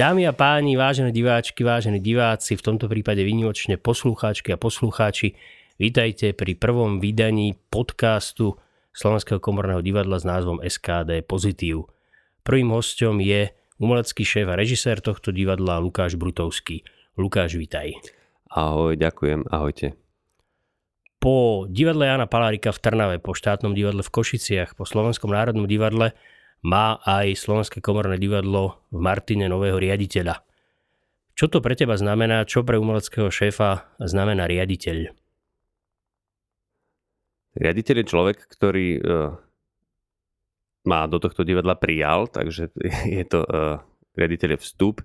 Dámy a páni, vážené diváčky, vážení diváci, v tomto prípade výnimočne poslucháčky a poslucháči, vítajte pri prvom vydaní podcastu Slovenského komorného divadla s názvom SKD Pozitív. Prvým hostom je umelecký šéf a režisér tohto divadla Lukáš Brutovský. Lukáš, vítaj. Ahoj, ďakujem, ahojte. Po divadle Jana Palárika v Trnave, po štátnom divadle v Košiciach, po Slovenskom národnom divadle má aj Slovenské komorné divadlo v Martine nového riaditeľa. Čo to pre teba znamená? Čo pre umeleckého šéfa znamená riaditeľ? Riaditeľ je človek, ktorý uh, má do tohto divadla prijal, takže je to uh, riaditeľ je vstup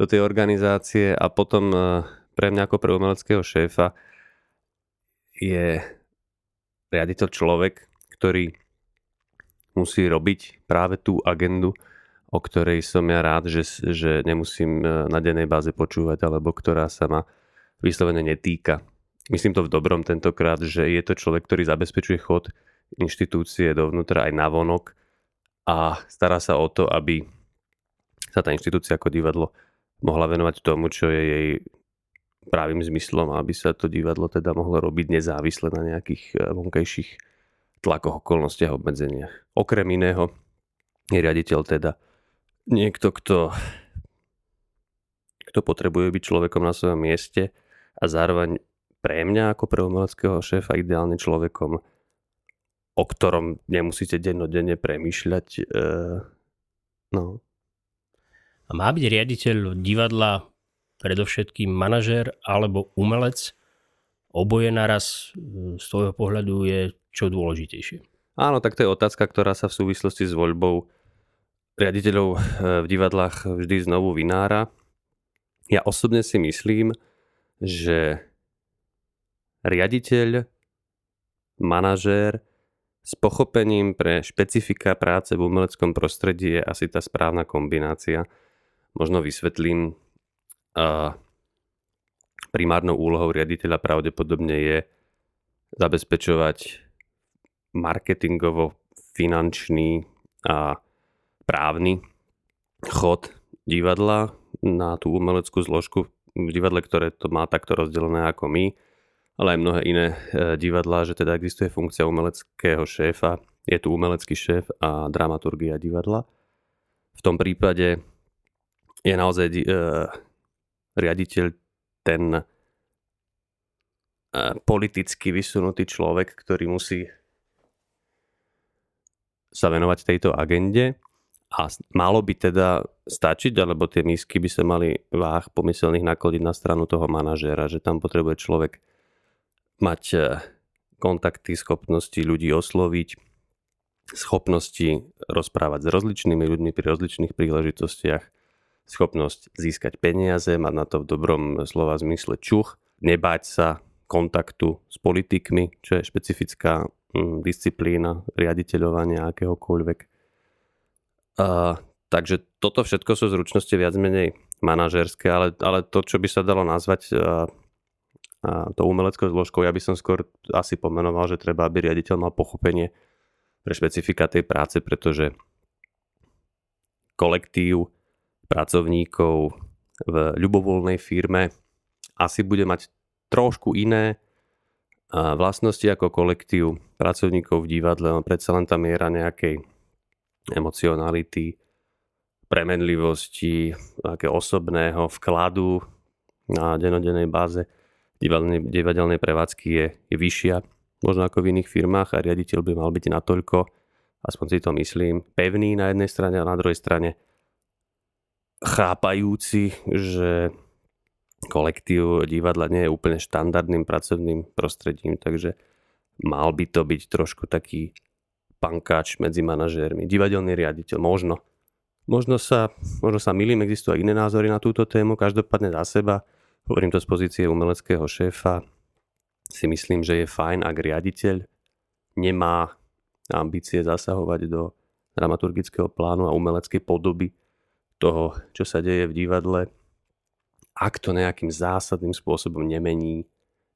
do tej organizácie a potom uh, pre mňa ako pre umeleckého šéfa je riaditeľ človek, ktorý musí robiť práve tú agendu, o ktorej som ja rád, že, že nemusím e, na dennej báze počúvať, alebo ktorá sa ma vyslovene netýka. Myslím to v dobrom tentokrát, že je to človek, ktorý zabezpečuje chod inštitúcie dovnútra aj navonok a stará sa o to, aby sa tá inštitúcia ako divadlo mohla venovať tomu, čo je jej právým zmyslom, aby sa to divadlo teda mohlo robiť nezávisle na nejakých e, vonkajších tlakoch, okolnostiach obmedzeniach. Okrem iného je riaditeľ teda niekto, kto, kto potrebuje byť človekom na svojom mieste a zároveň pre mňa ako pre umeleckého šéfa ideálne človekom, o ktorom nemusíte dennodenne premýšľať. E, no. A má byť riaditeľ divadla predovšetkým manažér alebo umelec? Oboje naraz z tvojho pohľadu je čo dôležitejšie? Áno, tak to je otázka, ktorá sa v súvislosti s voľbou riaditeľov eh, v divadlách vždy znovu vynára. Ja osobne si myslím, že riaditeľ, manažér s pochopením pre špecifika práce v umeleckom prostredí je asi tá správna kombinácia. Možno vysvetlím. Primárnou úlohou riaditeľa pravdepodobne je zabezpečovať marketingovo, finančný a právny chod divadla na tú umeleckú zložku v divadle, ktoré to má takto rozdelené ako my, ale aj mnohé iné e, divadlá, že teda existuje funkcia umeleckého šéfa, je tu umelecký šéf a dramaturgia divadla. V tom prípade je naozaj e, riaditeľ ten e, politicky vysunutý človek, ktorý musí sa venovať tejto agende a malo by teda stačiť, alebo tie misky by sa mali váh pomyselných nakladiť na stranu toho manažéra, že tam potrebuje človek mať e, kontakty, schopnosti ľudí osloviť, schopnosti rozprávať s rozličnými ľuďmi pri rozličných príležitostiach, schopnosť získať peniaze, mať na to v dobrom slova zmysle čuch, nebáť sa kontaktu s politikmi, čo je špecifická disciplína riaditeľovania akéhokoľvek. A, takže toto všetko sú zručnosti viac menej manažerské, ale, ale to, čo by sa dalo nazvať a, a to umeleckou zložkou, ja by som skôr asi pomenoval, že treba, aby riaditeľ mal pochopenie pre špecifika tej práce, pretože kolektív pracovníkov v ľubovoľnej firme asi bude mať trošku iné vlastnosti ako kolektív pracovníkov v divadle, len predsa len tá miera nejakej emocionality, premenlivosti, osobného vkladu na denodennej báze divadelnej, divadelnej prevádzky je, je vyššia, možno ako v iných firmách a riaditeľ by mal byť natoľko, aspoň si to myslím, pevný na jednej strane a na druhej strane chápajúci, že kolektív divadla nie je úplne štandardným pracovným prostredím, takže mal by to byť trošku taký pankáč medzi manažérmi. Divadelný riaditeľ, možno. Možno sa, možno sa milím, existujú aj iné názory na túto tému, každopádne za seba, hovorím to z pozície umeleckého šéfa, si myslím, že je fajn, ak riaditeľ nemá ambície zasahovať do dramaturgického plánu a umeleckej podoby toho, čo sa deje v divadle, ak to nejakým zásadným spôsobom nemení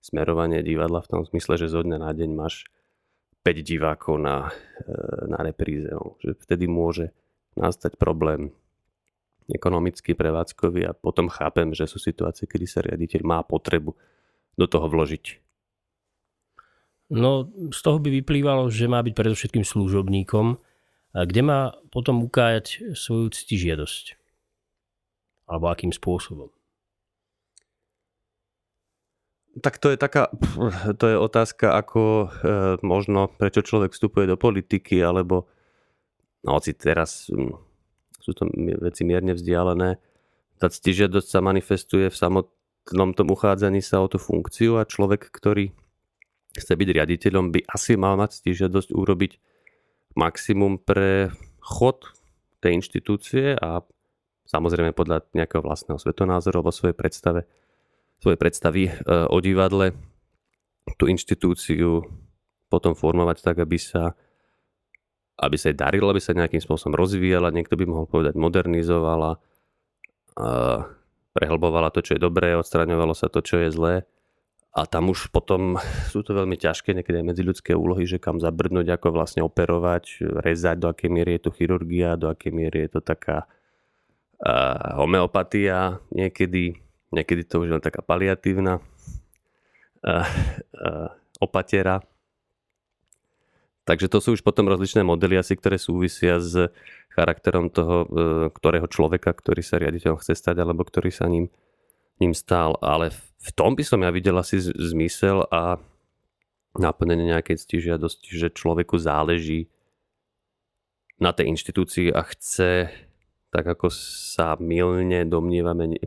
smerovanie divadla v tom zmysle, že zo dňa na deň máš 5 divákov na, e, na repríze. No. Že vtedy môže nastať problém ekonomicky, prevádzkový a potom chápem, že sú situácie, kedy sa riaditeľ má potrebu do toho vložiť. No, z toho by vyplývalo, že má byť predovšetkým služobníkom, kde má potom ukájať svoju ctižiadosť. Alebo akým spôsobom. Tak to je taká, to je otázka ako e, možno, prečo človek vstupuje do politiky, alebo no hoci teraz m, sú to veci mierne vzdialené, tá ctižiadosť sa manifestuje v samotnom tom uchádzaní sa o tú funkciu a človek, ktorý chce byť riaditeľom, by asi mal mať ctižiadosť urobiť maximum pre chod tej inštitúcie a samozrejme podľa nejakého vlastného svetonázoru alebo svojej predstave svoje predstavy e, o divadle, tú inštitúciu potom formovať tak, aby sa aby sa jej darilo, aby sa nejakým spôsobom rozvíjala, niekto by mohol povedať modernizovala, prehlbovala to, čo je dobré, odstraňovalo sa to, čo je zlé. A tam už potom sú to veľmi ťažké niekedy aj medziľudské úlohy, že kam zabrnúť, ako vlastne operovať, rezať, do akej miery je to chirurgia, do akej miery je to taká uh, homeopatia niekedy Niekedy to už je len taká paliatívna uh, uh, opatera. Takže to sú už potom rozličné modely asi, ktoré súvisia s charakterom toho, uh, ktorého človeka, ktorý sa riaditeľom chce stať, alebo ktorý sa ním, ním stál. Ale v tom by som ja videl asi zmysel a naplnenie nejakej ctižiadosti, že človeku záleží na tej inštitúcii a chce, tak ako sa milne domnievame,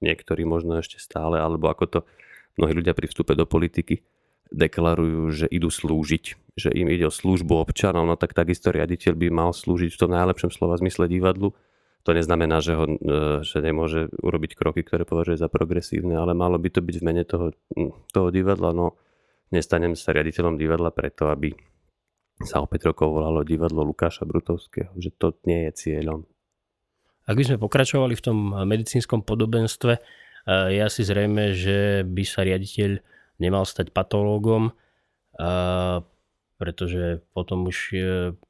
niektorí možno ešte stále, alebo ako to mnohí ľudia pri vstupe do politiky deklarujú, že idú slúžiť, že im ide o službu občanov, no tak takisto riaditeľ by mal slúžiť v tom najlepšom slova zmysle divadlu. To neznamená, že, ho, e, že nemôže urobiť kroky, ktoré považuje za progresívne, ale malo by to byť v mene toho, toho divadla. No, nestanem sa riaditeľom divadla preto, aby sa opäť rokov volalo divadlo Lukáša Brutovského, že to nie je cieľom. Ak by sme pokračovali v tom medicínskom podobenstve, eh, je asi zrejme, že by sa riaditeľ nemal stať patológom, eh, pretože potom už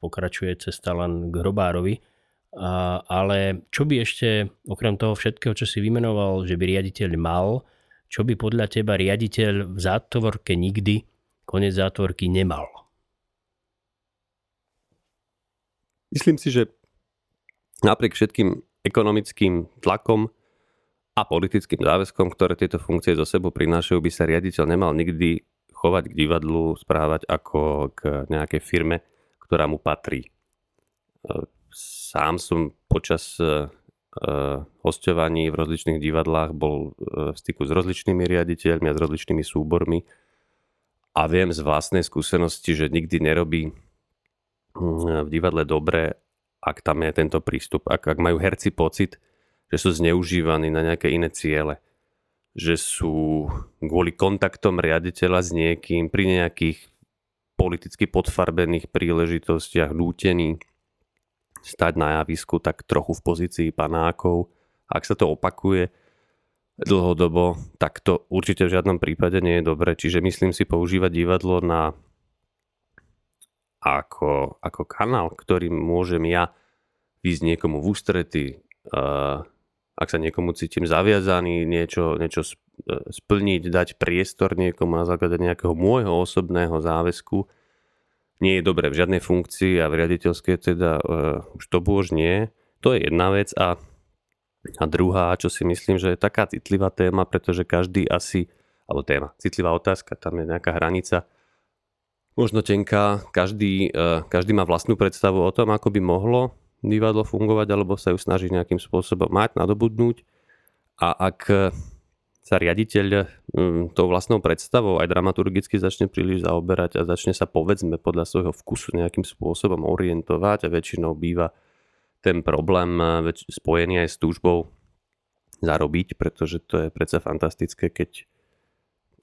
pokračuje cesta len k hrobárovi. Ale čo by ešte, okrem toho všetkého, čo si vymenoval, že by riaditeľ mal, čo by podľa teba riaditeľ v zátvorke nikdy, konec zátvorky nemal? Myslím si, že napriek všetkým ekonomickým tlakom a politickým záväzkom, ktoré tieto funkcie zo sebou prinášajú, by sa riaditeľ nemal nikdy chovať k divadlu, správať ako k nejakej firme, ktorá mu patrí. E, sám som počas e, e, hostovaní v rozličných divadlách bol v styku s rozličnými riaditeľmi a s rozličnými súbormi a viem z vlastnej skúsenosti, že nikdy nerobí v divadle dobre, ak tam je tento prístup, ak, ak majú herci pocit, že sú zneužívaní na nejaké iné ciele, že sú kvôli kontaktom riaditeľa s niekým pri nejakých politicky podfarbených príležitostiach nútení stať na javisku tak trochu v pozícii panákov. Ak sa to opakuje dlhodobo, tak to určite v žiadnom prípade nie je dobré. Čiže myslím si používať divadlo na ako, ako kanál, ktorým môžem ja ísť niekomu v ústrety, uh, ak sa niekomu cítim zaviazaný, niečo, niečo e, splniť, dať priestor niekomu na základe nejakého môjho osobného záväzku, nie je dobré v žiadnej funkcii a v riaditeľskej teda uh, už to už nie. To je jedna vec a, a druhá, čo si myslím, že je taká citlivá téma, pretože každý asi, alebo téma, citlivá otázka, tam je nejaká hranica, možno tenká, každý, uh, každý má vlastnú predstavu o tom, ako by mohlo divadlo fungovať, alebo sa ju snažiť nejakým spôsobom mať, nadobudnúť. A ak sa riaditeľ tou vlastnou predstavou aj dramaturgicky začne príliš zaoberať a začne sa povedzme podľa svojho vkusu nejakým spôsobom orientovať a väčšinou býva ten problém uh, spojený aj s túžbou zarobiť, pretože to je predsa fantastické, keď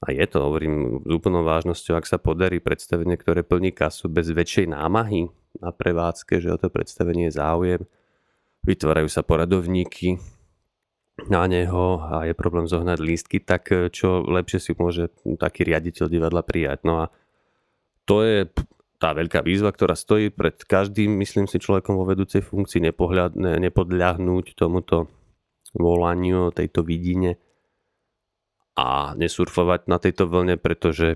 a je to, hovorím s úplnou vážnosťou, ak sa podarí predstavenie, ktoré plní kasu bez väčšej námahy na prevádzke, že o to predstavenie je záujem, vytvárajú sa poradovníky na neho a je problém zohnať lístky, tak čo lepšie si môže taký riaditeľ divadla prijať. No a to je tá veľká výzva, ktorá stojí pred každým, myslím si, človekom vo vedúcej funkcii nepodľahnúť tomuto volaniu, tejto vidine a nesurfovať na tejto vlne, pretože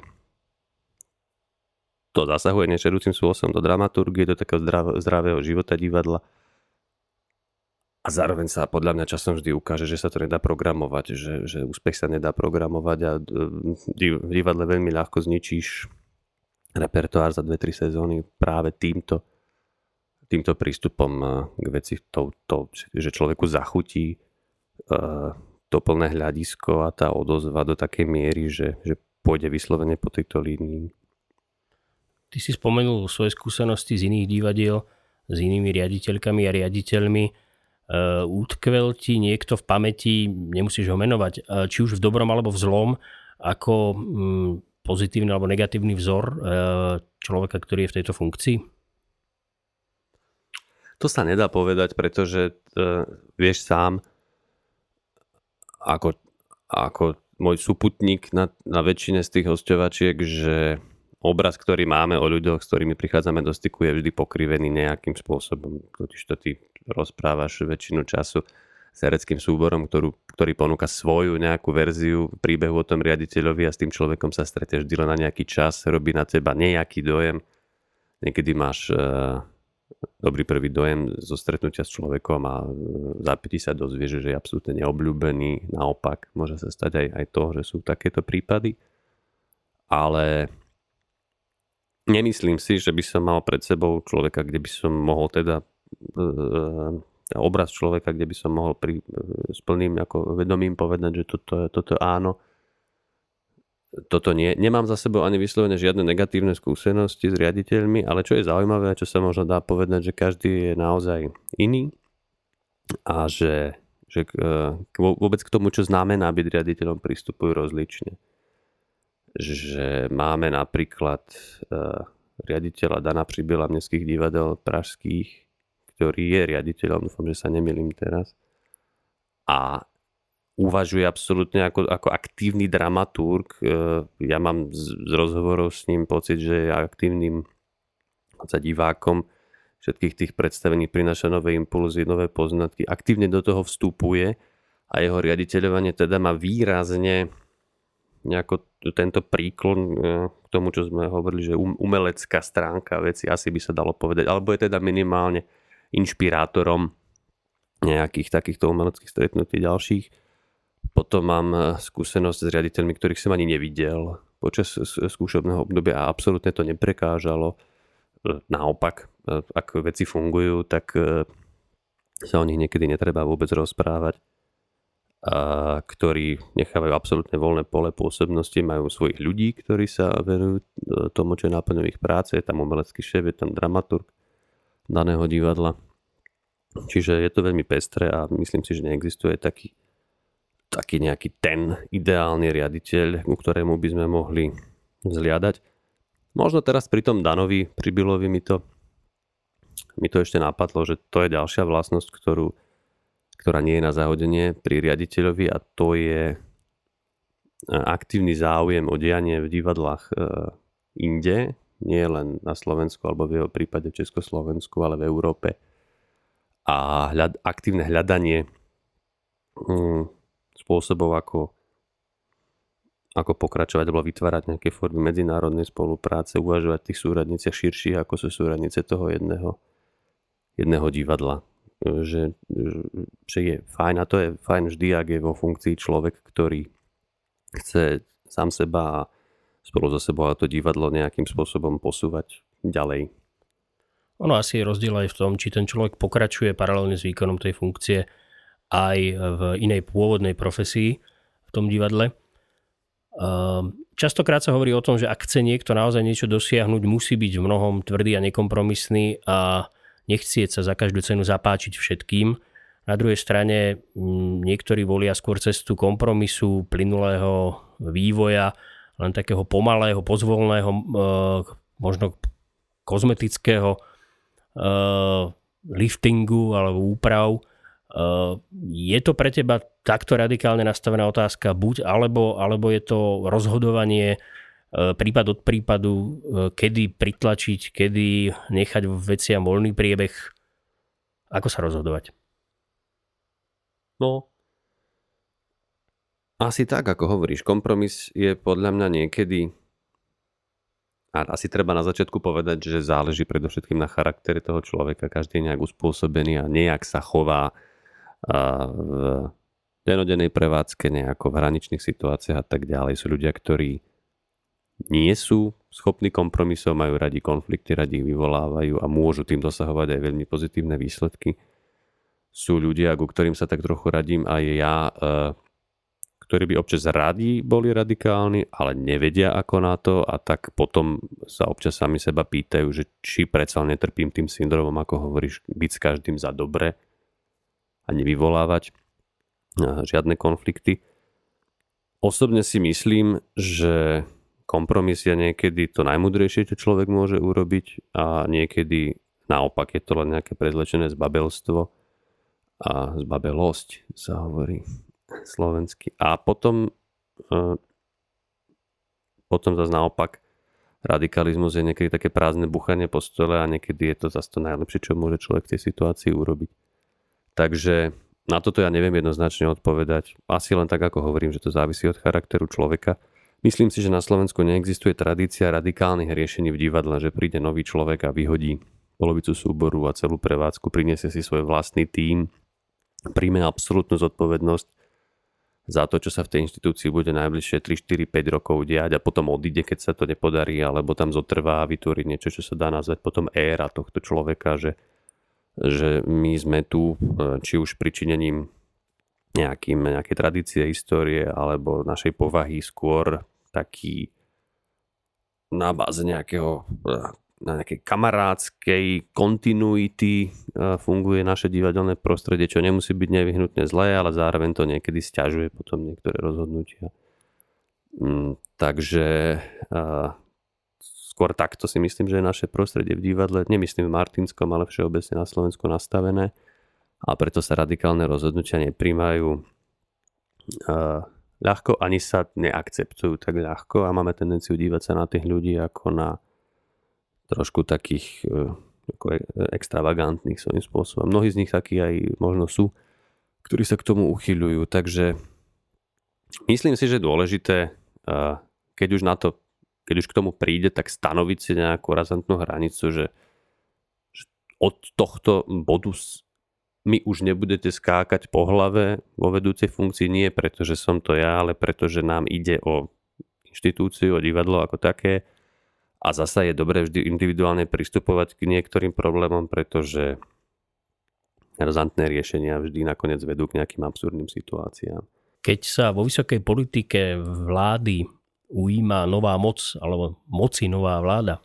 to zasahuje nečerúcim spôsobom do dramaturgie, do takého zdravého života divadla. A zároveň sa podľa mňa časom vždy ukáže, že sa to nedá programovať, že, že úspech sa nedá programovať a e, v divadle veľmi ľahko zničíš repertoár za 2-3 sezóny práve týmto, týmto prístupom e, k veci, to, to, že človeku zachutí e, to plné hľadisko a tá odozva do takej miery, že, že pôjde vyslovene po tejto línii. Ty si spomenul svoje skúsenosti z iných divadiel, s inými riaditeľkami a riaditeľmi uh, utkvel ti niekto v pamäti, nemusíš ho menovať, uh, či už v dobrom alebo v zlom, ako um, pozitívny alebo negatívny vzor uh, človeka, ktorý je v tejto funkcii? To sa nedá povedať, pretože uh, vieš sám, ako, ako môj súputník na, na väčšine z tých hostovačiek, že obraz, ktorý máme o ľuďoch, s ktorými prichádzame do styku, je vždy pokrivený nejakým spôsobom. Totiž to ty rozprávaš väčšinu času s hereckým súborom, ktorú, ktorý ponúka svoju nejakú verziu príbehu o tom riaditeľovi a s tým človekom sa stretneš vždy len na nejaký čas, robí na teba nejaký dojem. Niekedy máš uh, dobrý prvý dojem zo stretnutia s človekom a uh, zápätí sa dozvieš, že je absolútne neobľúbený. Naopak, môže sa stať aj, aj to, že sú takéto prípady. Ale nemyslím si, že by som mal pred sebou človeka, kde by som mohol teda Eh, obraz človeka, kde by som mohol pri, s plným ako vedomím povedať, že toto, toto áno, toto nie. Nemám za sebou ani vyslovene žiadne negatívne skúsenosti s riaditeľmi, ale čo je zaujímavé a čo sa možno dá povedať, že každý je naozaj iný a že, že eh, vôbec k tomu, čo znamená byť riaditeľom, pristupujú rozlične. Že máme napríklad riaditeľa Dana Přibila mestských divadel pražských, ktorý je riaditeľom, dúfam, že sa nemýlim teraz. A uvažuje absolútne ako, ako aktívny dramaturg. E, ja mám z, z rozhovorov s ním pocit, že je aktívnym za divákom všetkých tých predstavení prináša nové impulzy, nové poznatky, aktívne do toho vstupuje a jeho riaditeľovanie teda má výrazne nejako tento príklon e, k tomu, čo sme hovorili, že um, umelecká stránka veci asi by sa dalo povedať, alebo je teda minimálne inšpirátorom nejakých takýchto umeleckých stretnutí ďalších. Potom mám eh, skúsenosť s riaditeľmi, ktorých som ani nevidel počas skúšobného obdobia a absolútne to neprekážalo. Eh, naopak, eh, ak veci fungujú, tak sa o nich niekedy netreba vôbec rozprávať. A ktorí nechávajú absolútne voľné pole pôsobnosti, majú svojich ľudí, ktorí sa venujú tomu, čo je náplňou ich práce, je tam umelecký šéf, je tam dramaturg, daného divadla. Čiže je to veľmi pestré a myslím si, že neexistuje taký, taký nejaký ten ideálny riaditeľ, ku ktorému by sme mohli vzliadať. Možno teraz pri tom Danovi, pri mi to, mi to ešte napadlo, že to je ďalšia vlastnosť, ktorú, ktorá nie je na zahodenie pri riaditeľovi a to je e, aktívny záujem o dianie v divadlách e, inde, nie len na Slovensku alebo v jeho prípade v Československu, ale v Európe. A hľad, aktívne hľadanie hm, spôsobov, ako, ako pokračovať alebo vytvárať nejaké formy medzinárodnej spolupráce, uvažovať v tých súradniciach širších, ako sú súradnice toho jedného, jedného divadla. Že, že je fajn a to je fajn vždy, ak je vo funkcii človek, ktorý chce sám seba spolu so sebou a to divadlo nejakým spôsobom posúvať ďalej. Ono asi je rozdiel aj v tom, či ten človek pokračuje paralelne s výkonom tej funkcie aj v inej pôvodnej profesii v tom divadle. Ehm, častokrát sa hovorí o tom, že ak chce niekto naozaj niečo dosiahnuť, musí byť v mnohom tvrdý a nekompromisný a nechcieť sa za každú cenu zapáčiť všetkým. Na druhej strane niektorí volia skôr cestu kompromisu, plynulého vývoja len takého pomalého, pozvolného, eh, možno kozmetického eh, liftingu alebo úprav. Je to pre teba takto radikálne nastavená otázka buď alebo, alebo je to rozhodovanie prípad od prípadu, kedy pritlačiť, kedy nechať veciam voľný priebeh. Ako sa rozhodovať? No, asi tak, ako hovoríš. Kompromis je podľa mňa niekedy a asi treba na začiatku povedať, že záleží predovšetkým na charaktere toho človeka. Každý je nejak uspôsobený a nejak sa chová v denodenej prevádzke, nejako v hraničných situáciách a tak ďalej. Sú ľudia, ktorí nie sú schopní kompromisov, majú radi konflikty, radi ich vyvolávajú a môžu tým dosahovať aj veľmi pozitívne výsledky. Sú ľudia, ku ktorým sa tak trochu radím aj ja, ktorí by občas radi boli radikálni, ale nevedia ako na to a tak potom sa občas sami seba pýtajú, že či predsa netrpím tým syndromom, ako hovoríš, byť s každým za dobre a nevyvolávať žiadne konflikty. Osobne si myslím, že kompromis je niekedy to najmudrejšie, čo človek môže urobiť a niekedy naopak je to len nejaké prezlečené zbabelstvo a zbabelosť sa hovorí slovensky. A potom, e, potom zase naopak, radikalizmus je niekedy také prázdne buchanie po stole a niekedy je to zase to najlepšie, čo môže človek v tej situácii urobiť. Takže na toto ja neviem jednoznačne odpovedať. Asi len tak, ako hovorím, že to závisí od charakteru človeka. Myslím si, že na Slovensku neexistuje tradícia radikálnych riešení v divadle, že príde nový človek a vyhodí polovicu súboru a celú prevádzku, priniesie si svoj vlastný tím, príjme absolútnu zodpovednosť za to, čo sa v tej inštitúcii bude najbližšie 3, 4, 5 rokov diať a potom odíde, keď sa to nepodarí, alebo tam zotrvá a vytvorí niečo, čo sa dá nazvať potom éra tohto človeka, že, že my sme tu, e, či už pričinením nejakým, nejaké tradície histórie alebo našej povahy skôr taký na báze nejakého e, na nejakej kamarádskej kontinuity e, funguje naše divadelné prostredie, čo nemusí byť nevyhnutne zlé, ale zároveň to niekedy stiažuje potom niektoré rozhodnutia. Mm, takže skôr takto si myslím, že je naše prostredie v divadle, nemyslím v Martinskom, ale všeobecne na Slovensku nastavené a preto sa radikálne rozhodnutia nepríjmajú ľahko, ani sa neakceptujú tak ľahko a máme tendenciu dívať sa na tých ľudí ako na trošku takých e, ako e, extravagantných svojím spôsobom. Mnohí z nich takí aj možno sú, ktorí sa k tomu uchyľujú. Takže myslím si, že je dôležité, keď už na to, keď už k tomu príde, tak stanoviť si nejakú razantnú hranicu, že, že od tohto bodu mi už nebudete skákať po hlave vo vedúcej funkcii nie preto, že som to ja, ale preto, že nám ide o inštitúciu, o divadlo ako také a zasa je dobré vždy individuálne pristupovať k niektorým problémom, pretože razantné riešenia vždy nakoniec vedú k nejakým absurdným situáciám. Keď sa vo vysokej politike vlády ujíma nová moc, alebo moci nová vláda,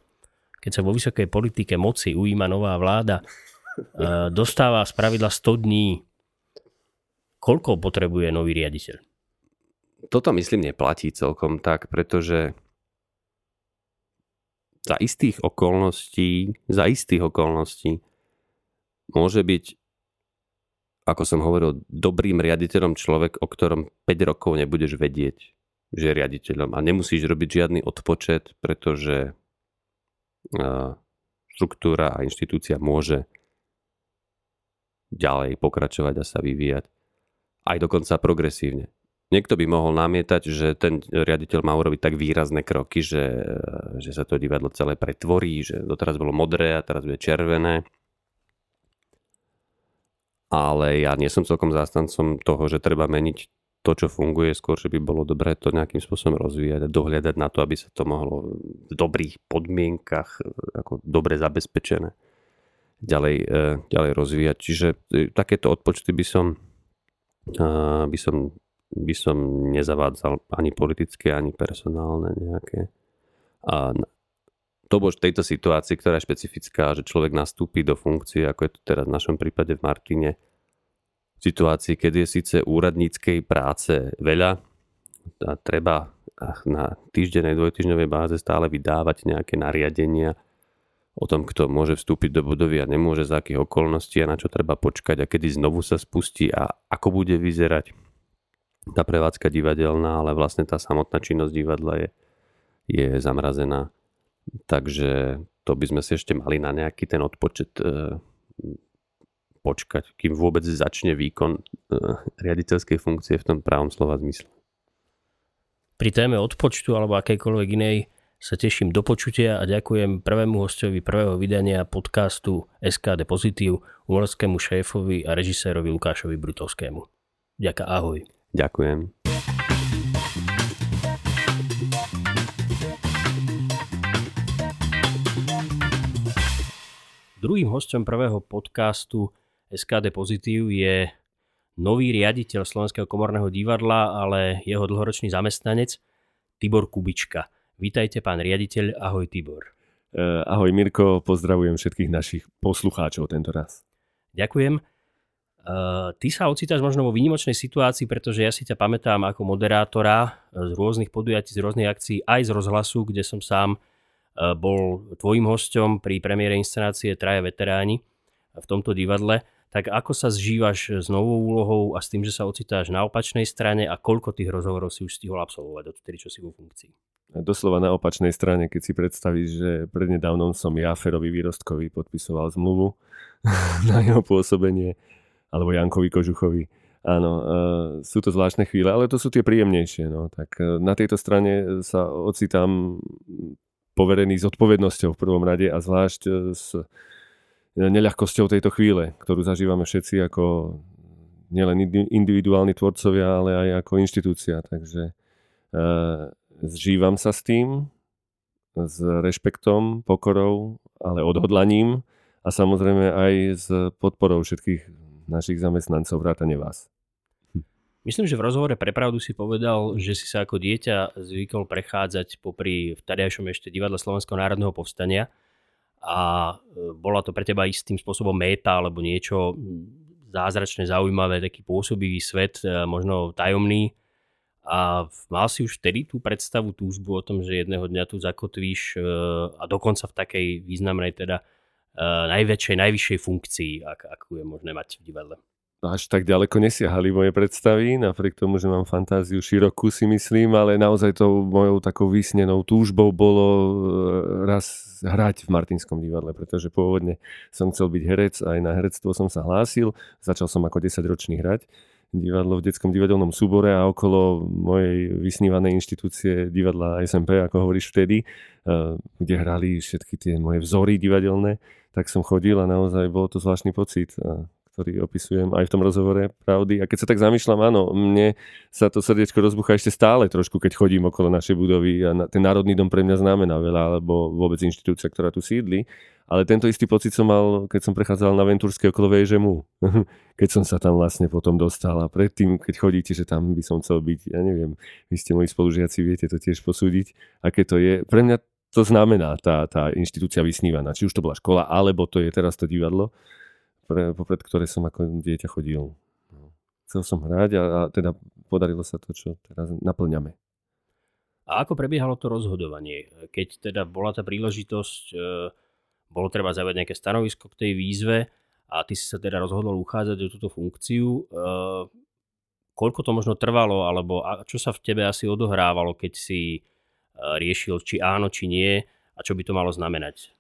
keď sa vo vysokej politike moci ujíma nová vláda, e, dostáva z pravidla 100 dní. Koľko potrebuje nový riaditeľ? Toto myslím neplatí celkom tak, pretože za istých okolností, za istých okolností môže byť, ako som hovoril, dobrým riaditeľom človek, o ktorom 5 rokov nebudeš vedieť, že riaditeľom a nemusíš robiť žiadny odpočet, pretože štruktúra a inštitúcia môže ďalej pokračovať a sa vyvíjať aj dokonca progresívne. Niekto by mohol namietať, že ten riaditeľ má urobiť tak výrazné kroky, že, že sa to divadlo celé pretvorí, že doteraz bolo modré a teraz bude červené. Ale ja nie som celkom zástancom toho, že treba meniť to, čo funguje, skôr, že by bolo dobré to nejakým spôsobom rozvíjať a dohľadať na to, aby sa to mohlo v dobrých podmienkach, ako dobre zabezpečené, ďalej, e, ďalej rozvíjať. Čiže e, takéto odpočty by som, by som by som nezavádzal ani politické, ani personálne nejaké. A to bolo v tejto situácii, ktorá je špecifická, že človek nastúpi do funkcie, ako je to teraz v našom prípade v Martine, situácii, keď je síce úradníckej práce veľa a treba na týždenej, dvojtyžňovej báze stále vydávať nejaké nariadenia o tom, kto môže vstúpiť do budovy a nemôže, za akých okolností a na čo treba počkať a kedy znovu sa spustí a ako bude vyzerať tá prevádzka divadelná, ale vlastne tá samotná činnosť divadla je je zamrazená. Takže to by sme si ešte mali na nejaký ten odpočet e, počkať, kým vôbec začne výkon e, riaditeľskej funkcie v tom pravom slova zmysle. Pri téme odpočtu alebo akejkoľvek inej sa teším do počutia a ďakujem prvému hostovi prvého vydania podcastu SKD Pozitív, umorskému šéfovi a režisérovi Lukášovi Brutovskému. Ďaká, ahoj. Ďakujem. Druhým hostom prvého podcastu SKD Pozitív je nový riaditeľ Slovenského komorného divadla, ale jeho dlhoročný zamestnanec Tibor Kubička. Vítajte, pán riaditeľ. Ahoj, Tibor. Uh, ahoj, Mirko. Pozdravujem všetkých našich poslucháčov tento raz. Ďakujem. Uh, ty sa ocitáš možno vo výnimočnej situácii, pretože ja si ťa pamätám ako moderátora z rôznych podujatí, z rôznych akcií, aj z rozhlasu, kde som sám Eh, bol tvojim hosťom pri premiére inscenácie Traja veteráni v tomto divadle. Tak ako sa zžívaš s novou úlohou a s tým, že sa ocitáš na opačnej strane a koľko tých rozhovorov si už stihol absolvovať od čo si vo funkcii? Doslova na opačnej strane, keď si predstavíš, že prednedávnom som ja, Ferovi Výrostkovi, podpisoval zmluvu na jeho pôsobenie, alebo Jankovi Kožuchovi. Áno, uh, sú to zvláštne chvíle, ale to sú tie príjemnejšie. No. Tak uh, na tejto strane sa ocitám poverený s odpovednosťou v prvom rade a zvlášť e, s neľahkosťou tejto chvíle, ktorú zažívame všetci ako nielen individuálni tvorcovia, ale aj ako inštitúcia. Takže uh, zžívam sa s tým, s rešpektom, pokorou, ale odhodlaním a samozrejme aj s podporou všetkých našich zamestnancov, vrátane vás. Myslím, že v rozhovore pre pravdu si povedal, že si sa ako dieťa zvykol prechádzať popri vtedajšom ešte divadle Slovenského národného povstania a e, bola to pre teba istým spôsobom méta alebo niečo zázračne zaujímavé, taký pôsobivý svet, e, možno tajomný. A mal si už vtedy tú predstavu, túžbu o tom, že jedného dňa tu zakotvíš e, a dokonca v takej významnej teda najväčšej, najvyššej funkcii, akú je možné mať v divadle až tak ďaleko nesiahali moje predstavy, napriek tomu, že mám fantáziu širokú si myslím, ale naozaj tou mojou takou vysnenou túžbou bolo e, raz hrať v Martinskom divadle, pretože pôvodne som chcel byť herec, aj na herectvo som sa hlásil, začal som ako 10-ročný hrať divadlo v detskom divadelnom súbore a okolo mojej vysnívanej inštitúcie divadla SMP, ako hovoríš vtedy, e, kde hrali všetky tie moje vzory divadelné, tak som chodil a naozaj bol to zvláštny pocit ktorý opisujem aj v tom rozhovore pravdy. A keď sa tak zamýšľam, áno, mne sa to srdiečko rozbucha ešte stále trošku, keď chodím okolo našej budovy a ten Národný dom pre mňa znamená veľa, alebo vôbec inštitúcia, ktorá tu sídli. Ale tento istý pocit som mal, keď som prechádzal na Ventúrske okolo VŽMu. keď som sa tam vlastne potom dostal a predtým, keď chodíte, že tam by som chcel byť, ja neviem, vy ste moji spolužiaci, viete to tiež posúdiť, aké to je. Pre mňa to znamená tá, tá inštitúcia vysnívaná, či už to bola škola, alebo to je teraz to divadlo pre, popred ktoré som ako dieťa chodil. No. Chcel som hrať a, a teda podarilo sa to, čo teraz naplňame. A ako prebiehalo to rozhodovanie? Keď teda bola tá príležitosť, e, bolo treba zaujať nejaké stanovisko k tej výzve a ty si sa teda rozhodol uchádzať o túto funkciu, e, koľko to možno trvalo, alebo čo sa v tebe asi odohrávalo, keď si e, riešil, či áno, či nie a čo by to malo znamenať?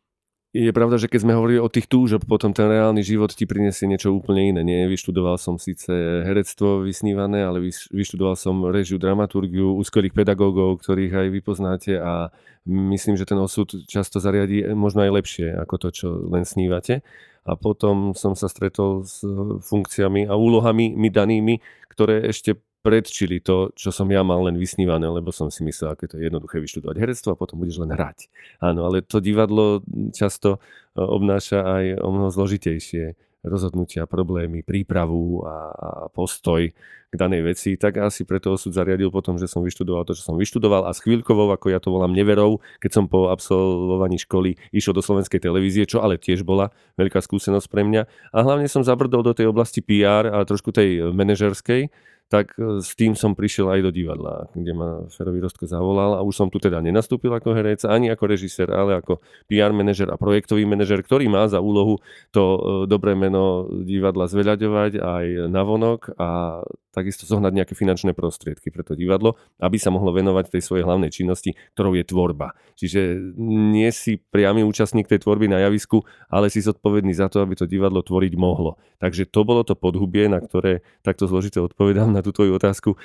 Je pravda, že keď sme hovorili o tých túžob, potom ten reálny život ti prinesie niečo úplne iné. Nie, vyštudoval som síce herectvo vysnívané, ale vyštudoval som režiu, dramaturgiu, úskvelých pedagógov, ktorých aj vy poznáte a myslím, že ten osud často zariadí možno aj lepšie ako to, čo len snívate. A potom som sa stretol s funkciami a úlohami mi danými, ktoré ešte predčili to, čo som ja mal len vysnívané, lebo som si myslel, aké to je jednoduché vyštudovať herectvo a potom budeš len hrať. Áno, ale to divadlo často e, obnáša aj o mnoho zložitejšie rozhodnutia, problémy, prípravu a, postoj k danej veci, tak asi preto osud zariadil potom, že som vyštudoval to, čo som vyštudoval a s chvíľkovou, ako ja to volám neverou, keď som po absolvovaní školy išiel do slovenskej televízie, čo ale tiež bola veľká skúsenosť pre mňa. A hlavne som zabrdol do tej oblasti PR a trošku tej manažerskej, tak e, s tým som prišiel aj do divadla, kde ma Ferový Rostko zavolal a už som tu teda nenastúpil ako herec, ani ako režisér, ale ako PR manažer a projektový manažer, ktorý má za úlohu to e, dobré meno divadla zveľaďovať aj navonok a takisto zohnať nejaké finančné prostriedky pre to divadlo, aby sa mohlo venovať tej svojej hlavnej činnosti, ktorou je tvorba. Čiže nie si priamy účastník tej tvorby na javisku, ale si zodpovedný za to, aby to divadlo tvoriť mohlo. Takže to bolo to podhubie, na ktoré takto zložite odpovedám na tú otázku e,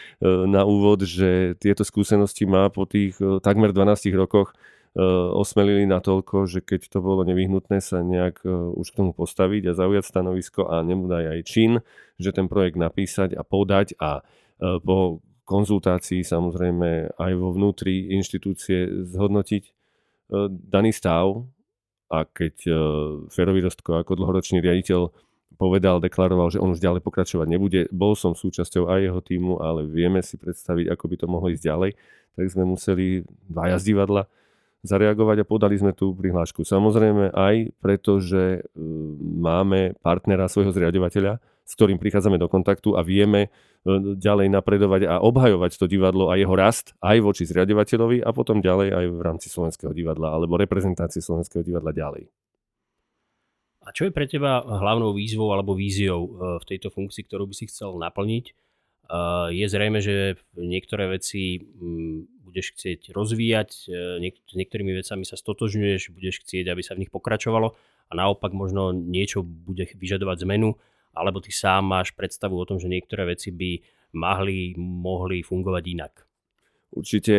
na úvod, že tieto skúsenosti má po tých e, takmer 12 rokoch osmelili natoľko, že keď to bolo nevyhnutné sa nejak už k tomu postaviť a zaujať stanovisko a nebúdaj aj čin, že ten projekt napísať a podať a po konzultácii samozrejme aj vo vnútri inštitúcie zhodnotiť daný stav a keď Ferový Rostko ako dlhoročný riaditeľ povedal, deklaroval, že on už ďalej pokračovať nebude. Bol som súčasťou aj jeho týmu, ale vieme si predstaviť, ako by to mohlo ísť ďalej. Tak sme museli dvaja z divadla zareagovať a podali sme tú prihlášku. Samozrejme aj preto, že e, máme partnera svojho zriadovateľa, s ktorým prichádzame do kontaktu a vieme e, ďalej napredovať a obhajovať to divadlo a jeho rast aj voči zriadovateľovi a potom ďalej aj v rámci Slovenského divadla alebo reprezentácie Slovenského divadla ďalej. A čo je pre teba hlavnou výzvou alebo víziou e, v tejto funkcii, ktorú by si chcel naplniť? E, je zrejme, že niektoré veci mm, budeš chcieť rozvíjať, e, s niektorými vecami sa stotožňuješ, budeš chcieť, aby sa v nich pokračovalo a naopak možno niečo bude vyžadovať zmenu, alebo ty sám máš predstavu o tom, že niektoré veci by mohli, mohli fungovať inak. Určite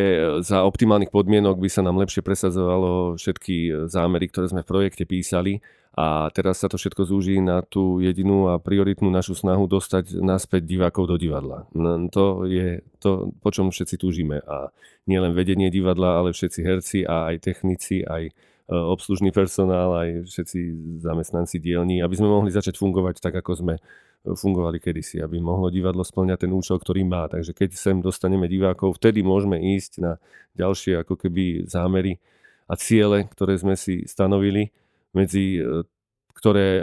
za optimálnych podmienok by sa nám lepšie presadzovalo všetky zámery, ktoré sme v projekte písali a teraz sa to všetko zúži na tú jedinú a prioritnú našu snahu dostať naspäť divákov do divadla. To je to, po čom všetci túžime. A nielen vedenie divadla, ale všetci herci a aj technici, aj e, obslužný personál, aj všetci zamestnanci dielní, aby sme mohli začať fungovať tak, ako sme fungovali kedysi, aby mohlo divadlo splňať ten účel, ktorý má. Takže keď sem dostaneme divákov, vtedy môžeme ísť na ďalšie ako keby zámery a ciele, ktoré sme si stanovili medzi e, ktoré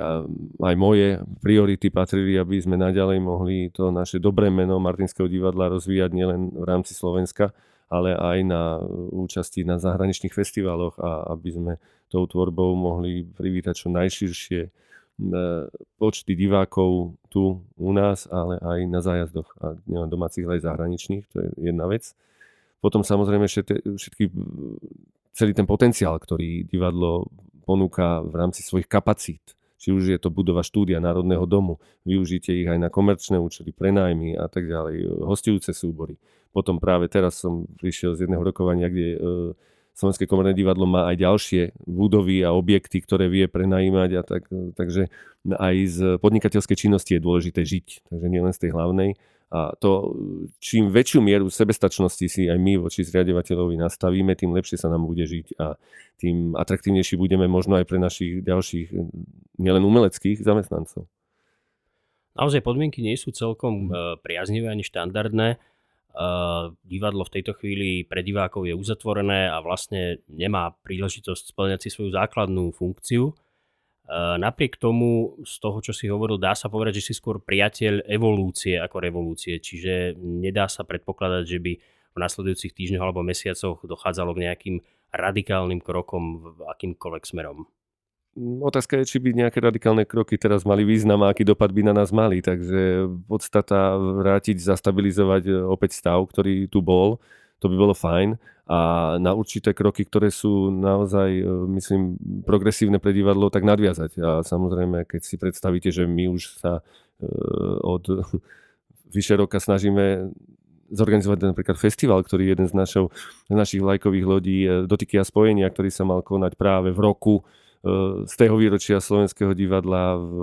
aj moje priority patrili, aby sme naďalej mohli to naše dobré meno Martinského divadla rozvíjať nielen v rámci Slovenska, ale aj na účasti na zahraničných festivaloch a aby sme tou tvorbou mohli privítať čo najširšie e, počty divákov tu u nás, ale aj na zájazdoch, a nielen domácich, ale aj zahraničných, to je jedna vec. Potom samozrejme všetky, celý ten potenciál, ktorý divadlo ponúka v rámci svojich kapacít. Či už je to budova štúdia Národného domu, využite ich aj na komerčné účely, prenájmy a tak ďalej, hostujúce súbory. Potom práve teraz som prišiel z jedného rokovania, kde e, Slovenské komorné divadlo má aj ďalšie budovy a objekty, ktoré vie prenajímať a tak, takže aj z podnikateľskej činnosti je dôležité žiť, takže nielen z tej hlavnej. A to, čím väčšiu mieru sebestačnosti si aj my voči zriadovateľovi nastavíme, tým lepšie sa nám bude žiť a tým atraktívnejší budeme možno aj pre našich ďalších nielen umeleckých zamestnancov. Naozaj podmienky nie sú celkom e, priaznivé ani štandardné. E, divadlo v tejto chvíli pre divákov je uzatvorené a vlastne nemá príležitosť splňať si svoju základnú funkciu napriek tomu, z toho, čo si hovoril, dá sa povedať, že si skôr priateľ evolúcie ako revolúcie, čiže nedá sa predpokladať, že by v nasledujúcich týždňoch alebo mesiacoch dochádzalo k nejakým radikálnym krokom v akýmkoľvek smerom. Otázka je, či by nejaké radikálne kroky teraz mali význam a aký dopad by na nás mali. Takže podstata vrátiť, zastabilizovať opäť stav, ktorý tu bol, to by bolo fajn a na určité kroky, ktoré sú naozaj, e, myslím, progresívne pre divadlo, tak nadviazať. A samozrejme, keď si predstavíte, že my už sa e, od vyše roka snažíme zorganizovať napríklad festival, ktorý je jeden z, našou, z našich vlajkových lodí e, Dotyky a spojenia, ktorý sa mal konať práve v roku z tého výročia Slovenského divadla v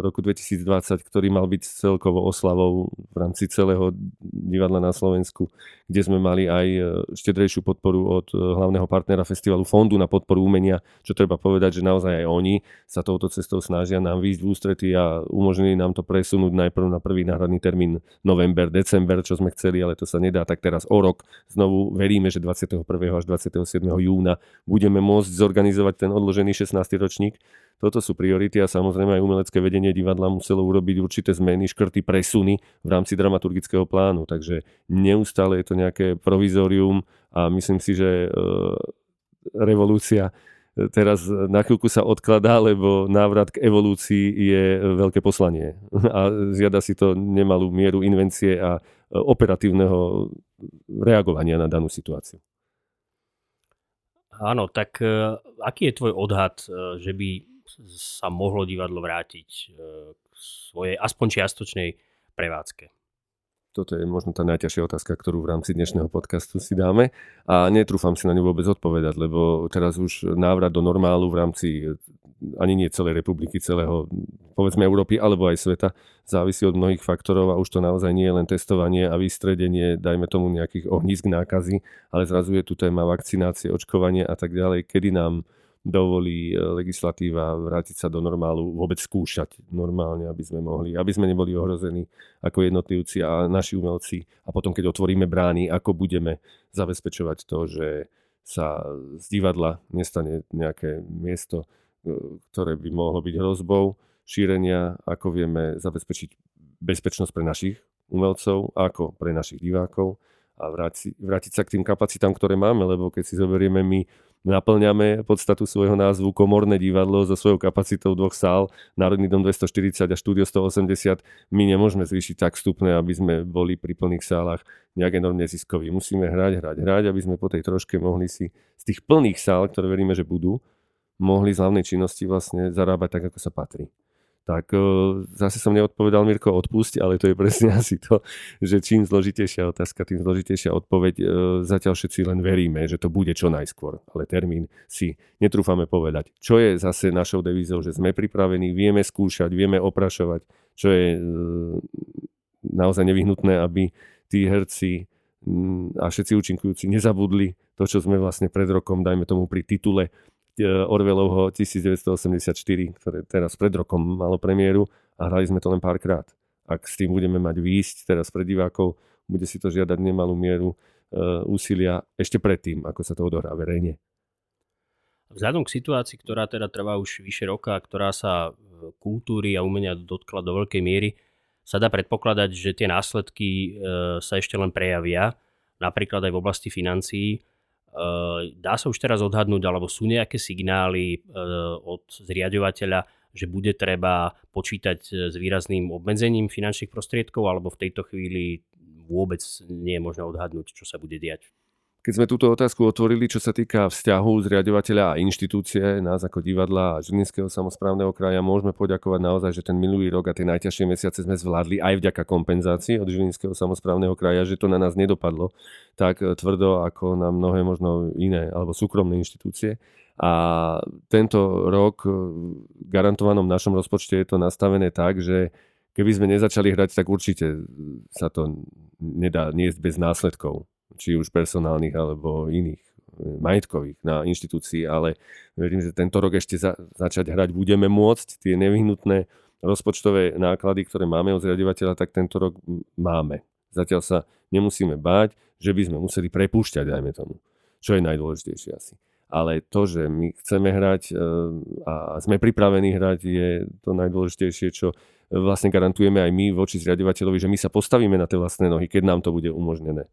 roku 2020, ktorý mal byť celkovo oslavou v rámci celého divadla na Slovensku, kde sme mali aj e, štedrejšiu podporu od e, hlavného partnera festivalu Fondu na podporu umenia, čo treba povedať, že naozaj aj oni sa touto cestou snažia nám výjsť v ústrety a umožnili nám to presunúť najprv na prvý náhradný termín november, december, čo sme chceli, ale to sa nedá, tak teraz o rok znovu veríme, že 21. až 27. júna budeme môcť zorganizovať ten odložený 16 ročník. Toto sú priority a samozrejme aj umelecké vedenie divadla muselo urobiť určité zmeny, škrty, presuny v rámci dramaturgického plánu. Takže neustále je to nejaké provizorium a myslím si, že e, revolúcia teraz na chvíľku sa odkladá, lebo návrat k evolúcii je veľké poslanie a žiada si to nemalú mieru invencie a operatívneho reagovania na danú situáciu. Áno, tak uh, aký je tvoj odhad, uh, že by sa mohlo divadlo vrátiť uh, k svojej aspoň čiastočnej prevádzke? Toto je možno tá najťažšia otázka, ktorú v rámci dnešného podcastu si dáme a netrúfam si na ňu vôbec odpovedať, lebo teraz už návrat do normálu v rámci ani nie celej republiky, celého, povedzme Európy alebo aj sveta, závisí od mnohých faktorov a už to naozaj nie je len testovanie a vystredenie, dajme tomu nejakých ohnízk nákazy, ale zrazu je tu téma vakcinácie, očkovanie a tak ďalej, kedy nám dovolí e, legislatíva vrátiť sa do normálu, vôbec skúšať normálne, aby sme mohli, aby sme neboli ohrození ako jednotlivci a naši umelci. A potom, keď otvoríme brány, ako budeme zabezpečovať to, že sa z divadla nestane nejaké miesto, ktoré by mohlo byť hrozbou šírenia, ako vieme zabezpečiť bezpečnosť pre našich umelcov, ako pre našich divákov a vrátiť, vrátiť sa k tým kapacitám, ktoré máme, lebo keď si zoberieme my naplňame podstatu svojho názvu komorné divadlo so svojou kapacitou dvoch sál, Národný dom 240 a štúdio 180. My nemôžeme zvýšiť tak vstupné, aby sme boli pri plných sálach nejak enormne ziskoví. Musíme hrať, hrať, hrať, aby sme po tej troške mohli si z tých plných sál, ktoré veríme, že budú, mohli z hlavnej činnosti vlastne zarábať tak, ako sa patrí tak zase som neodpovedal, Mirko, odpusť, ale to je presne asi to, že čím zložitejšia otázka, tým zložitejšia odpoveď. Zatiaľ všetci len veríme, že to bude čo najskôr, ale termín si netrúfame povedať. Čo je zase našou devízou, že sme pripravení, vieme skúšať, vieme oprašovať, čo je naozaj nevyhnutné, aby tí herci a všetci účinkujúci nezabudli to, čo sme vlastne pred rokom, dajme tomu pri titule E, Orwellovho 1984, ktoré teraz pred rokom malo premiéru a hrali sme to len párkrát. Ak s tým budeme mať výjsť teraz pre divákov, bude si to žiadať nemalú mieru uh, úsilia ešte predtým, ako sa to odohrá verejne. Vzhľadom k situácii, ktorá teda trvá už vyše roka, ktorá sa e, kultúry a umenia dotkla do veľkej miery, sa dá predpokladať, že tie následky sa ešte len prejavia, napríklad aj v oblasti financií dá sa už teraz odhadnúť, alebo sú nejaké signály eh, od zriadovateľa, že bude treba počítať eh, s výrazným obmedzením finančných prostriedkov, alebo v tejto chvíli vôbec nie je možné odhadnúť, čo sa bude diať? Keď sme túto otázku otvorili, čo sa týka vzťahu zriadovateľa a inštitúcie, nás ako divadla a Žilinského samozprávneho kraja, môžeme poďakovať naozaj, že ten minulý rok a tie najťažšie mesiace sme zvládli aj vďaka kompenzácii od Žilinského samozprávneho kraja, že to na nás nedopadlo tak tvrdo ako na mnohé možno iné alebo súkromné inštitúcie. A tento rok v garantovanom našom rozpočte je to nastavené tak, že keby sme nezačali hrať, tak určite sa to nedá niesť bez následkov či už personálnych alebo iných e, majetkových na inštitúcii, ale verím, že tento rok ešte za, začať hrať budeme môcť. Tie nevyhnutné rozpočtové náklady, ktoré máme od zriadovateľa, tak tento rok máme. Zatiaľ sa nemusíme báť, že by sme museli prepúšťať, dajme tomu. Čo je najdôležitejšie asi. Ale to, že my chceme hrať e, a sme pripravení hrať, je to najdôležitejšie, čo vlastne garantujeme aj my voči zriadovateľovi, že my sa postavíme na tie vlastné nohy, keď nám to bude umožnené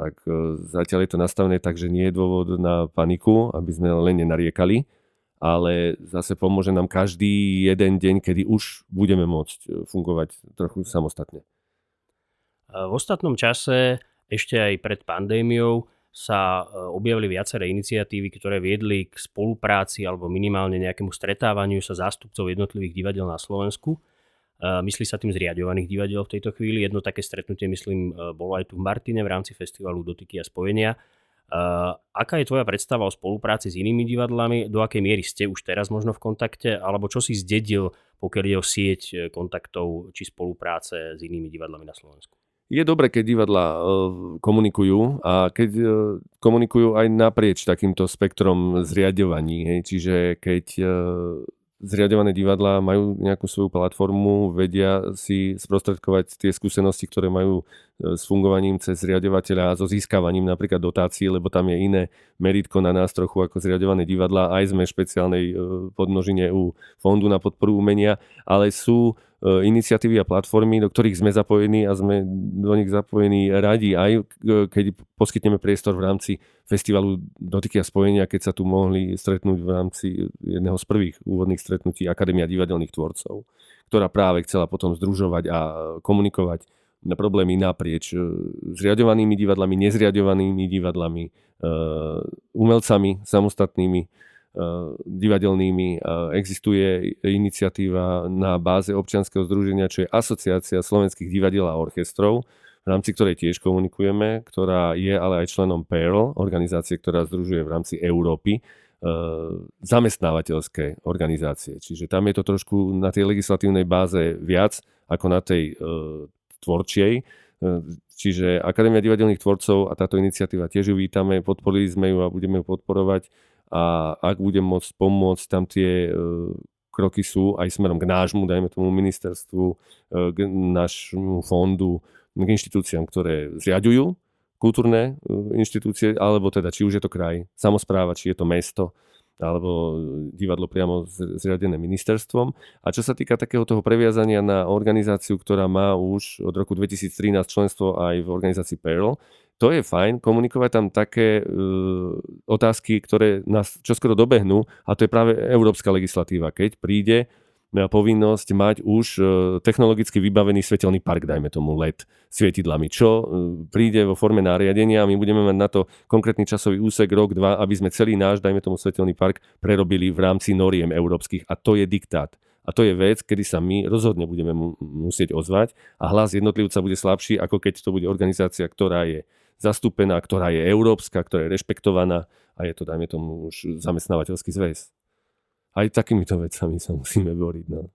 tak e, zatiaľ je to nastavené tak, že nie je dôvod na paniku, aby sme len nenariekali, ale zase pomôže nám každý jeden deň, kedy už budeme môcť e, fungovať trochu samostatne. V ostatnom čase, ešte aj pred pandémiou, sa e, objavili viaceré iniciatívy, ktoré viedli k spolupráci alebo minimálne nejakému stretávaniu sa zástupcov jednotlivých divadiel na Slovensku. Myslí sa tým zriadovaných divadiel v tejto chvíli. Jedno také stretnutie, myslím, e, bolo aj tu v Martine v rámci festivalu Dotyky a spojenia. Aká je tvoja predstava o spolupráci s inými divadlami? Do akej miery ste už teraz možno v kontakte? Alebo čo si zdedil, pokiaľ ide o sieť kontaktov či spolupráce s inými divadlami na Slovensku? Je dobre, keď divadla komunikujú a keď komunikujú aj naprieč takýmto spektrom zriadovaní. Čiže keď zriadované divadlá majú nejakú svoju platformu, vedia si sprostredkovať tie skúsenosti, ktoré majú s fungovaním cez zriadovateľa a so získavaním napríklad dotácií, lebo tam je iné meritko na nás trochu ako zriadované divadla. Aj sme špeciálnej e, podnožine u Fondu na podporu umenia, ale sú e, iniciatívy a platformy, do ktorých sme zapojení a sme do nich zapojení radi, aj keď poskytneme priestor v rámci festivalu dotyky a spojenia, keď sa tu mohli stretnúť v rámci jedného z prvých úvodných stretnutí Akadémia divadelných tvorcov, ktorá práve chcela potom združovať a komunikovať na problémy naprieč e, zriadovanými divadlami, nezriadovanými divadlami, e, umelcami samostatnými, e, divadelnými. Existuje iniciatíva na báze občianskeho združenia, čo je Asociácia slovenských divadiel a orchestrov, v rámci ktorej tiež komunikujeme, ktorá je ale aj členom PERL, organizácie, ktorá združuje v rámci Európy zamestnávateľské organizácie. Čiže tam je to trošku na tej legislatívnej báze viac ako na tej tvorčej. E, čiže Akadémia divadelných tvorcov a táto iniciatíva tiež ju vítame, podporili sme ju a budeme ju podporovať. A ak budem môcť pomôcť, tam tie e, kroky sú aj smerom k nášmu, dajme tomu ministerstvu, e, k nášmu fondu, k inštitúciám, ktoré zriadujú kultúrne inštitúcie, alebo teda či už je to kraj, samozpráva, či je to mesto, alebo divadlo priamo zriadené ministerstvom. A čo sa týka takého toho previazania na organizáciu, ktorá má už od roku 2013 členstvo aj v organizácii Perl, to je fajn, komunikovať tam také e, otázky, ktoré nás čoskoro dobehnú a to je práve európska legislatíva. Keď príde povinnosť mať už e, technologicky vybavený svetelný park, dajme tomu LED svietidlami, čo e, príde vo forme nariadenia a my budeme mať na to konkrétny časový úsek rok, dva, aby sme celý náš, dajme tomu svetelný park, prerobili v rámci noriem európskych. A to je diktát. A to je vec, kedy sa my rozhodne budeme musieť ozvať a hlas jednotlivca bude slabší, ako keď to bude organizácia, ktorá je zastúpená, ktorá je európska, ktorá je rešpektovaná a je to, dajme tomu, už zamestnávateľský zväz aj takýmito vecami sa musíme boriť. No.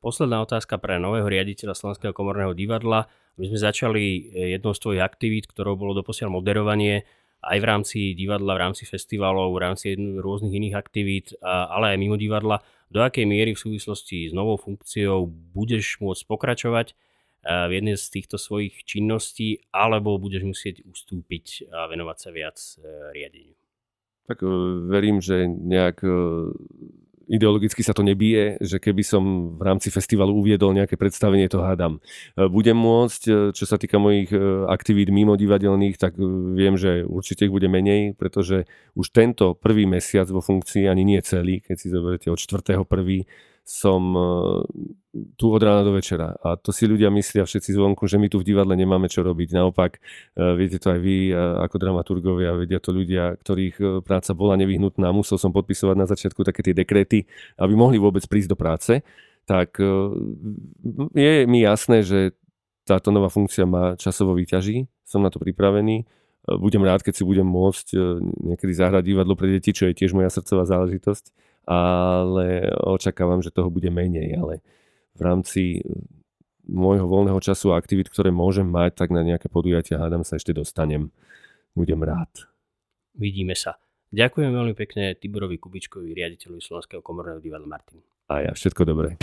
Posledná otázka pre nového riaditeľa Slovenského komorného divadla. My sme začali eh, jednou z tvojich aktivít, ktorou bolo doposiaľ moderovanie aj v rámci divadla, v rámci festivalov, v rámci rôznych iných aktivít, ale aj mimo divadla. Do akej miery v súvislosti s novou funkciou budeš môcť pokračovať eh, v jednej z týchto svojich činností, alebo budeš musieť ustúpiť a venovať sa viac eh, riadeniu? Tak e, verím, že nejak e, ideologicky sa to nebije, že keby som v rámci festivalu uviedol nejaké predstavenie, to hádam. E, budem môcť, čo sa týka mojich aktivít mimo divadelných, tak viem, že určite ich bude menej, pretože už tento prvý mesiac vo funkcii, ani nie celý, keď si zoberiete od 4.1., som e, tu od rána do večera. A to si ľudia myslia všetci zvonku, že my tu v divadle nemáme čo robiť. Naopak, e, viete to aj vy e, ako dramaturgovia, vedia to ľudia, ktorých práca bola nevyhnutná. Musel som podpisovať na začiatku také tie dekrety, aby mohli vôbec prísť do práce. Tak je mi jasné, že táto nová funkcia má časovo výťaží. Som na to pripravený. Budem rád, keď si budem môcť niekedy zahrať divadlo pre deti, čo je tiež moja srdcová záležitosť ale očakávam, že toho bude menej, ale v rámci môjho voľného času a aktivít, ktoré môžem mať, tak na nejaké podujatia hádam sa ešte dostanem. Budem rád. Vidíme sa. Ďakujem veľmi pekne Tiborovi Kubičkovi, riaditeľovi Slovenského komorného divadla Martin. A ja, všetko dobré.